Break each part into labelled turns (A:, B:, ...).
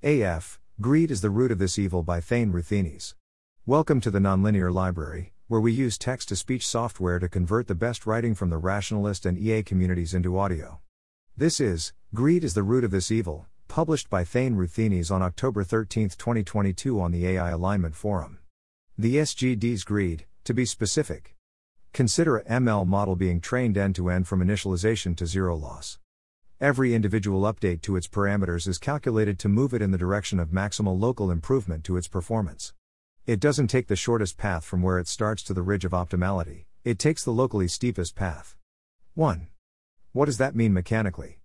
A: AF, Greed is the Root of This Evil by Thane Ruthenis. Welcome to the Nonlinear Library, where we use text to speech software to convert the best writing from the rationalist and EA communities into audio. This is Greed is the Root of This Evil, published by Thane Ruthenis on October 13, 2022, on the AI Alignment Forum. The SGD's greed, to be specific. Consider a ML model being trained end to end from initialization to zero loss. Every individual update to its parameters is calculated to move it in the direction of maximal local improvement to its performance. It doesn't take the shortest path from where it starts to the ridge of optimality, it takes the locally steepest path. 1. What does that mean mechanically?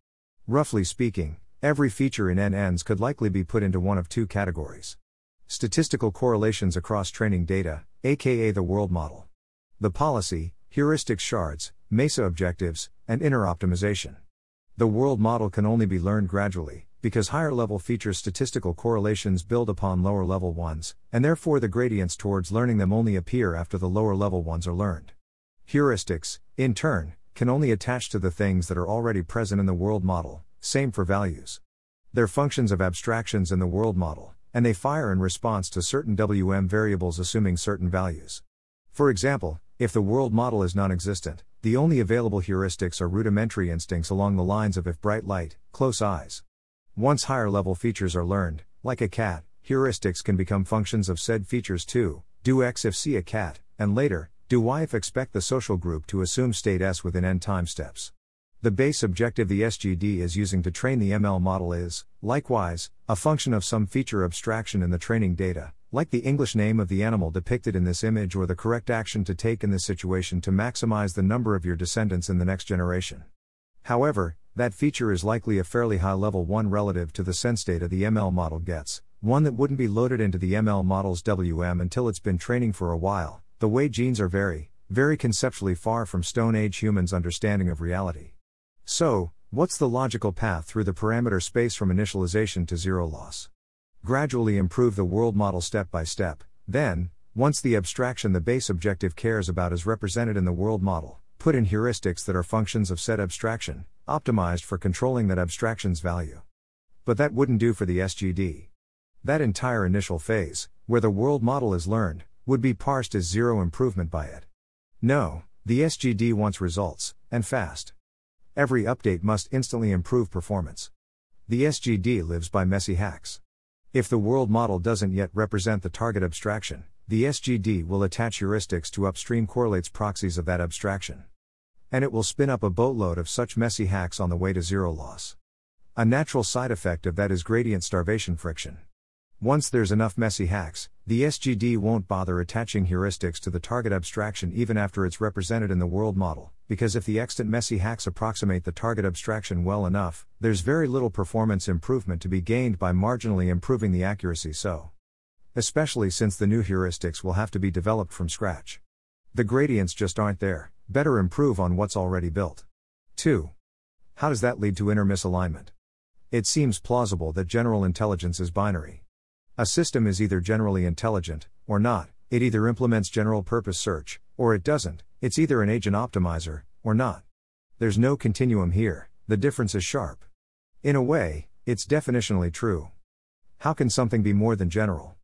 A: Roughly speaking, every feature in NNs could likely be put into one of two categories statistical correlations across training data, aka the world model, the policy, heuristic shards, MESA objectives, and inner optimization. The world model can only be learned gradually, because higher level features statistical correlations build upon lower level ones, and therefore the gradients towards learning them only appear after the lower level ones are learned. Heuristics, in turn, can only attach to the things that are already present in the world model, same for values. They're functions of abstractions in the world model, and they fire in response to certain WM variables assuming certain values. For example, if the world model is non existent, the only available heuristics are rudimentary instincts along the lines of if bright light, close eyes. Once higher level features are learned, like a cat, heuristics can become functions of said features too, do X if see a cat, and later, do Y if expect the social group to assume state S within n time steps. The base objective the SGD is using to train the ML model is, likewise, a function of some feature abstraction in the training data, like the English name of the animal depicted in this image or the correct action to take in this situation to maximize the number of your descendants in the next generation. However, that feature is likely a fairly high level one relative to the sense data the ML model gets, one that wouldn't be loaded into the ML model's WM until it's been training for a while, the way genes are very, very conceptually far from Stone Age humans' understanding of reality. So, what's the logical path through the parameter space from initialization to zero loss? Gradually improve the world model step by step, then, once the abstraction the base objective cares about is represented in the world model, put in heuristics that are functions of said abstraction, optimized for controlling that abstraction's value. But that wouldn't do for the SGD. That entire initial phase, where the world model is learned, would be parsed as zero improvement by it. No, the SGD wants results, and fast. Every update must instantly improve performance. The SGD lives by messy hacks. If the world model doesn't yet represent the target abstraction, the SGD will attach heuristics to upstream correlates proxies of that abstraction. And it will spin up a boatload of such messy hacks on the way to zero loss. A natural side effect of that is gradient starvation friction. Once there's enough messy hacks, the SGD won't bother attaching heuristics to the target abstraction even after it's represented in the world model, because if the extant messy hacks approximate the target abstraction well enough, there's very little performance improvement to be gained by marginally improving the accuracy so. Especially since the new heuristics will have to be developed from scratch. The gradients just aren't there, better improve on what's already built. 2. How does that lead to inner misalignment? It seems plausible that general intelligence is binary. A system is either generally intelligent, or not, it either implements general purpose search, or it doesn't, it's either an agent optimizer, or not. There's no continuum here, the difference is sharp. In a way, it's definitionally true. How can something be more than general?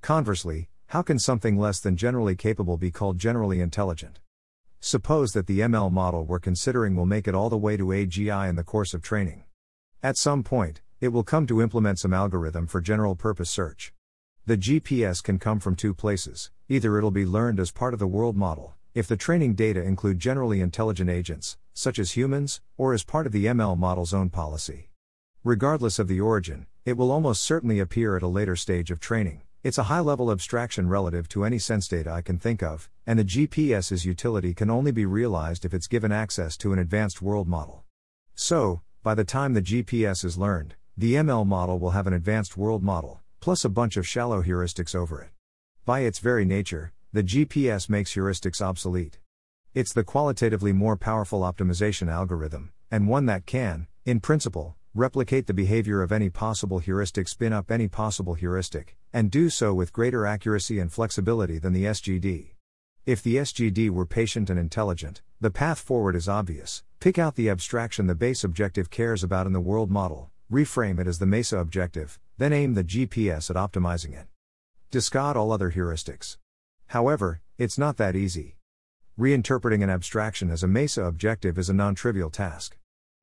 A: Conversely, how can something less than generally capable be called generally intelligent? Suppose that the ML model we're considering will make it all the way to AGI in the course of training. At some point, it will come to implement some algorithm for general purpose search. The GPS can come from two places either it'll be learned as part of the world model, if the training data include generally intelligent agents, such as humans, or as part of the ML model's own policy. Regardless of the origin, it will almost certainly appear at a later stage of training. It's a high level abstraction relative to any sense data I can think of, and the GPS's utility can only be realized if it's given access to an advanced world model. So, by the time the GPS is learned, the ML model will have an advanced world model, plus a bunch of shallow heuristics over it. By its very nature, the GPS makes heuristics obsolete. It's the qualitatively more powerful optimization algorithm, and one that can, in principle, replicate the behavior of any possible heuristic, spin up any possible heuristic, and do so with greater accuracy and flexibility than the SGD. If the SGD were patient and intelligent, the path forward is obvious pick out the abstraction the base objective cares about in the world model, reframe it as the MESA objective, then aim the GPS at optimizing it. Discard all other heuristics. However, it's not that easy. Reinterpreting an abstraction as a MESA objective is a non trivial task.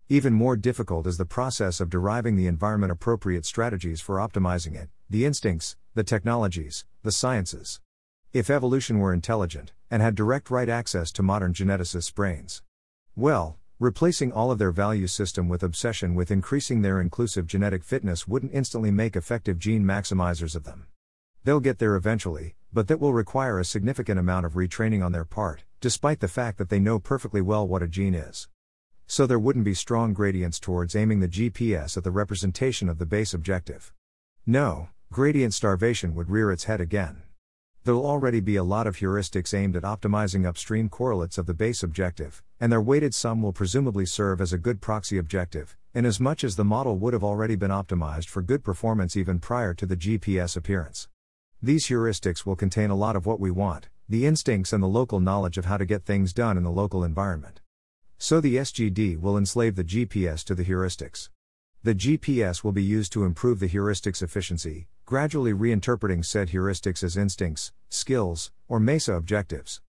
A: Even more difficult is the process of deriving the environment appropriate strategies for optimizing it, the instincts, the technologies, the sciences. If evolution were intelligent, and had direct right access to modern geneticists' brains. Well, replacing all of their value system with obsession with increasing their inclusive genetic fitness wouldn't instantly make effective gene maximizers of them. They'll get there eventually, but that will require a significant amount of retraining on their part, despite the fact that they know perfectly well what a gene is so there wouldn't be strong gradients towards aiming the GPS at the representation of the base objective. No, gradient starvation would rear its head again. There'll already be a lot of heuristics aimed at optimizing upstream correlates of the base objective, and their weighted sum will presumably serve as a good proxy objective, inasmuch as the model would have already been optimized for good performance even prior to the GPS appearance. These heuristics will contain a lot of what we want the instincts and the local knowledge of how to get things done in the local environment. So the SGD will enslave the GPS to the heuristics. The GPS will be used to improve the heuristics efficiency, gradually reinterpreting said heuristics as instincts, skills, or MESA objectives.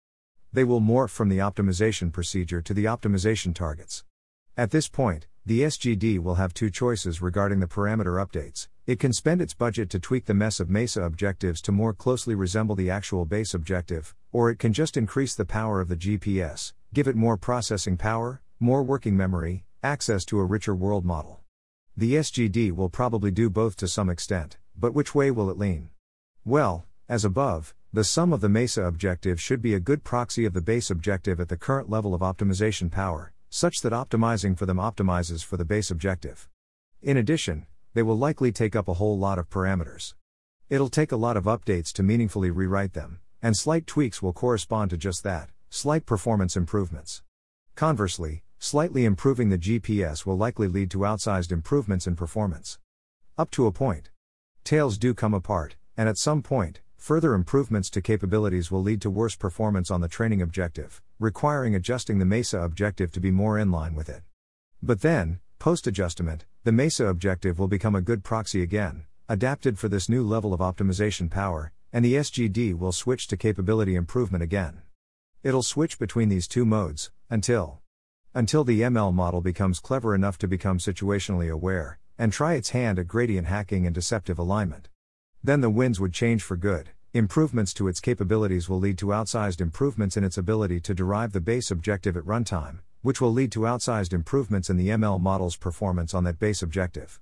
A: They will morph from the optimization procedure to the optimization targets. At this point, the SGD will have two choices regarding the parameter updates. It can spend its budget to tweak the mess of MESA objectives to more closely resemble the actual base objective, or it can just increase the power of the GPS, give it more processing power, more working memory, access to a richer world model. The SGD will probably do both to some extent, but which way will it lean? Well, as above, the sum of the MESA objective should be a good proxy of the base objective at the current level of optimization power, such that optimizing for them optimizes for the base objective. In addition, they will likely take up a whole lot of parameters. It'll take a lot of updates to meaningfully rewrite them, and slight tweaks will correspond to just that. Slight performance improvements. Conversely, slightly improving the GPS will likely lead to outsized improvements in performance. Up to a point. Tails do come apart, and at some point, further improvements to capabilities will lead to worse performance on the training objective, requiring adjusting the MESA objective to be more in line with it. But then, post adjustment, the MESA objective will become a good proxy again, adapted for this new level of optimization power, and the SGD will switch to capability improvement again. It'll switch between these two modes, until. Until the ML model becomes clever enough to become situationally aware, and try its hand at gradient hacking and deceptive alignment. Then the winds would change for good. Improvements to its capabilities will lead to outsized improvements in its ability to derive the base objective at runtime, which will lead to outsized improvements in the ML model's performance on that base objective.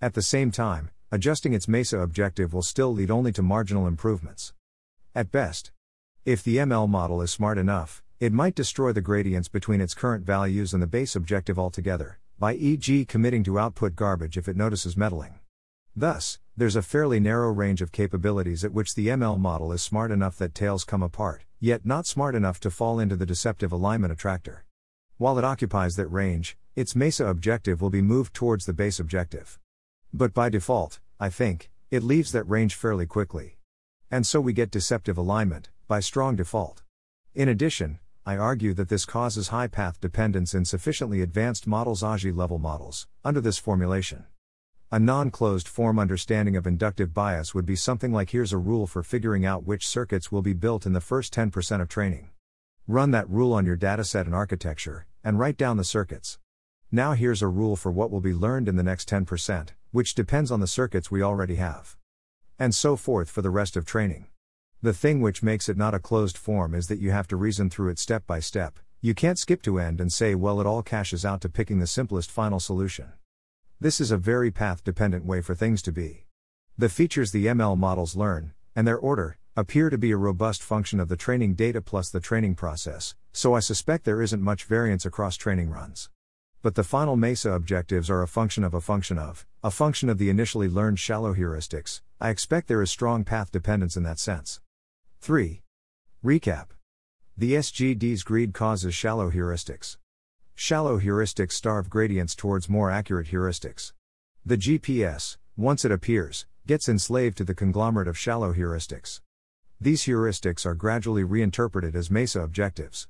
A: At the same time, adjusting its MESA objective will still lead only to marginal improvements. At best, if the ML model is smart enough, it might destroy the gradients between its current values and the base objective altogether, by e.g., committing to output garbage if it notices meddling. Thus, there's a fairly narrow range of capabilities at which the ML model is smart enough that tails come apart, yet not smart enough to fall into the deceptive alignment attractor. While it occupies that range, its MESA objective will be moved towards the base objective. But by default, I think, it leaves that range fairly quickly. And so we get deceptive alignment, by strong default. In addition, I argue that this causes high path dependence in sufficiently advanced models AGI level models, under this formulation. A non closed form understanding of inductive bias would be something like here's a rule for figuring out which circuits will be built in the first 10% of training. Run that rule on your dataset and architecture, and write down the circuits. Now here's a rule for what will be learned in the next 10%, which depends on the circuits we already have. And so forth for the rest of training. The thing which makes it not a closed form is that you have to reason through it step by step. You can't skip to end and say, well, it all cashes out to picking the simplest final solution. This is a very path dependent way for things to be. The features the ML models learn, and their order, appear to be a robust function of the training data plus the training process, so I suspect there isn't much variance across training runs. But the final MESA objectives are a function of a function of, a function of the initially learned shallow heuristics. I expect there is strong path dependence in that sense. 3. Recap. The SGD's greed causes shallow heuristics. Shallow heuristics starve gradients towards more accurate heuristics. The GPS, once it appears, gets enslaved to the conglomerate of shallow heuristics. These heuristics are gradually reinterpreted as MESA objectives.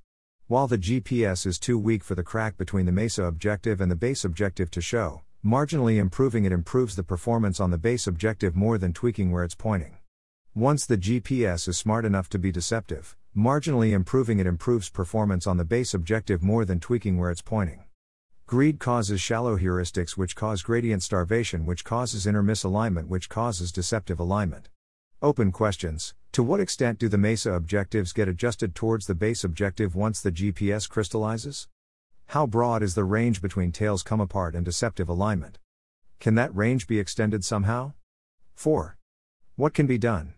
A: While the GPS is too weak for the crack between the MESA objective and the base objective to show, marginally improving it improves the performance on the base objective more than tweaking where it's pointing. Once the GPS is smart enough to be deceptive, marginally improving it improves performance on the base objective more than tweaking where it's pointing. Greed causes shallow heuristics, which cause gradient starvation, which causes inner misalignment, which causes deceptive alignment. Open questions To what extent do the MESA objectives get adjusted towards the base objective once the GPS crystallizes? How broad is the range between tails come apart and deceptive alignment? Can that range be extended somehow? 4. What can be done?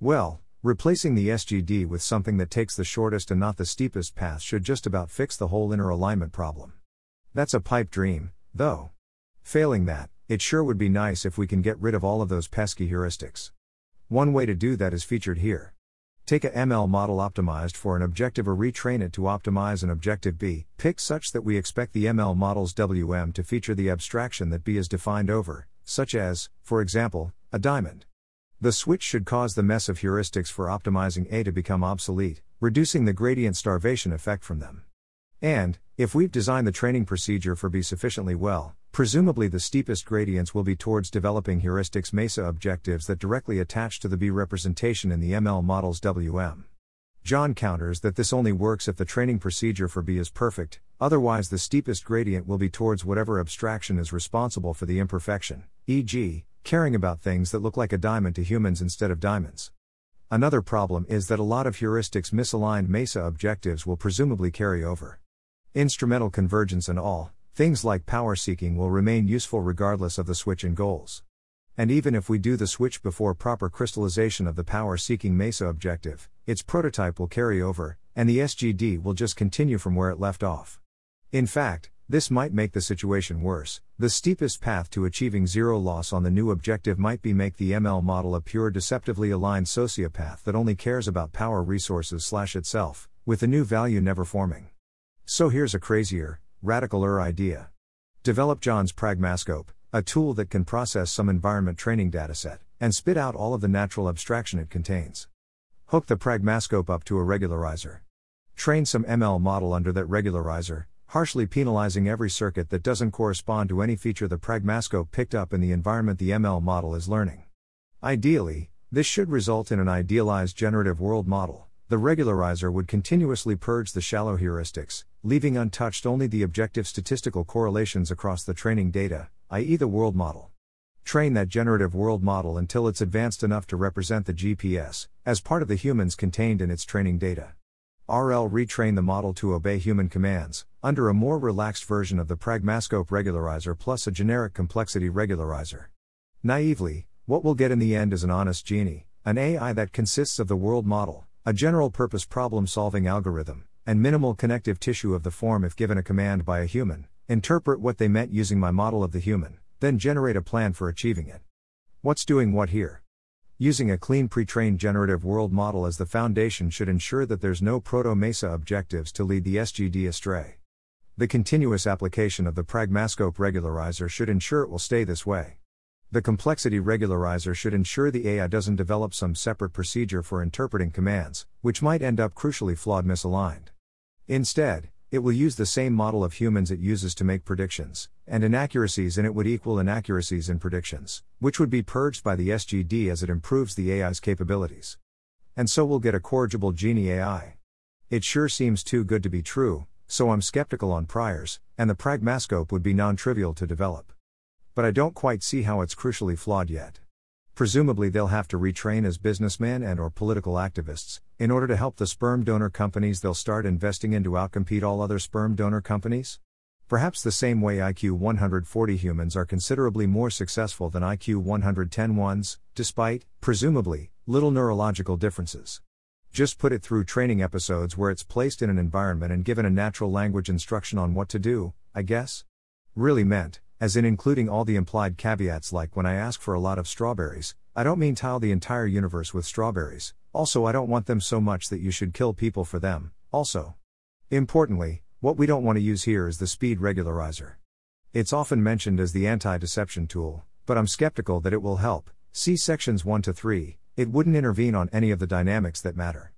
A: Well, replacing the SGD with something that takes the shortest and not the steepest path should just about fix the whole inner alignment problem. That's a pipe dream, though. Failing that, it sure would be nice if we can get rid of all of those pesky heuristics. One way to do that is featured here. Take a ML model optimized for an objective or retrain it to optimize an objective B, pick such that we expect the ML model's WM to feature the abstraction that B is defined over, such as, for example, a diamond. The switch should cause the mess of heuristics for optimizing A to become obsolete, reducing the gradient starvation effect from them. And, if we've designed the training procedure for B sufficiently well, presumably the steepest gradients will be towards developing heuristics MESA objectives that directly attach to the B representation in the ML model's WM. John counters that this only works if the training procedure for B is perfect, otherwise, the steepest gradient will be towards whatever abstraction is responsible for the imperfection, e.g., caring about things that look like a diamond to humans instead of diamonds. Another problem is that a lot of heuristics misaligned MESA objectives will presumably carry over. Instrumental convergence and all, things like power seeking will remain useful regardless of the switch in goals. And even if we do the switch before proper crystallization of the power seeking MESA objective, its prototype will carry over, and the SGD will just continue from where it left off. In fact, this might make the situation worse. The steepest path to achieving zero loss on the new objective might be make the ML model a pure deceptively aligned sociopath that only cares about power resources slash itself, with the new value never forming. So here's a crazier, radicaler idea. Develop John's Pragmascope, a tool that can process some environment training dataset and spit out all of the natural abstraction it contains. Hook the Pragmascope up to a regularizer. Train some ML model under that regularizer, harshly penalizing every circuit that doesn't correspond to any feature the Pragmascope picked up in the environment the ML model is learning. Ideally, this should result in an idealized generative world model the regularizer would continuously purge the shallow heuristics, leaving untouched only the objective statistical correlations across the training data, i.e., the world model. Train that generative world model until it's advanced enough to represent the GPS, as part of the humans contained in its training data. RL retrain the model to obey human commands, under a more relaxed version of the Pragmascope regularizer plus a generic complexity regularizer. Naively, what we'll get in the end is an honest genie, an AI that consists of the world model, a general purpose problem solving algorithm, and minimal connective tissue of the form if given a command by a human, interpret what they meant using my model of the human, then generate a plan for achieving it. What's doing what here? Using a clean pre trained generative world model as the foundation should ensure that there's no proto MESA objectives to lead the SGD astray. The continuous application of the Pragmascope regularizer should ensure it will stay this way. The complexity regularizer should ensure the AI doesn't develop some separate procedure for interpreting commands, which might end up crucially flawed misaligned. Instead, it will use the same model of humans it uses to make predictions, and inaccuracies in it would equal inaccuracies in predictions, which would be purged by the SGD as it improves the AI's capabilities. And so we'll get a corrigible Genie AI. It sure seems too good to be true, so I'm skeptical on priors, and the Pragmascope would be non trivial to develop but I don't quite see how it's crucially flawed yet. Presumably they'll have to retrain as businessmen and or political activists in order to help the sperm donor companies they'll start investing in to outcompete all other sperm donor companies. Perhaps the same way IQ 140 humans are considerably more successful than IQ 110 ones, despite, presumably, little neurological differences. Just put it through training episodes where it's placed in an environment and given a natural language instruction on what to do, I guess? Really meant, as in including all the implied caveats like when I ask for a lot of strawberries, I don't mean tile the entire universe with strawberries, also, I don't want them so much that you should kill people for them, also. Importantly, what we don't want to use here is the speed regularizer. It's often mentioned as the anti deception tool, but I'm skeptical that it will help. See sections 1 to 3, it wouldn't intervene on any of the dynamics that matter.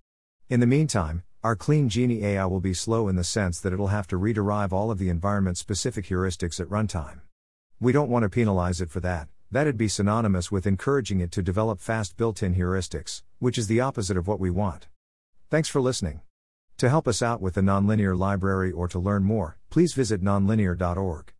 A: In the meantime, our clean Genie AI will be slow in the sense that it'll have to rederive all of the environment specific heuristics at runtime. We don't want to penalize it for that, that'd be synonymous with encouraging it to develop fast built in heuristics, which is the opposite of what we want. Thanks for listening. To help us out with the Nonlinear Library or to learn more, please visit nonlinear.org.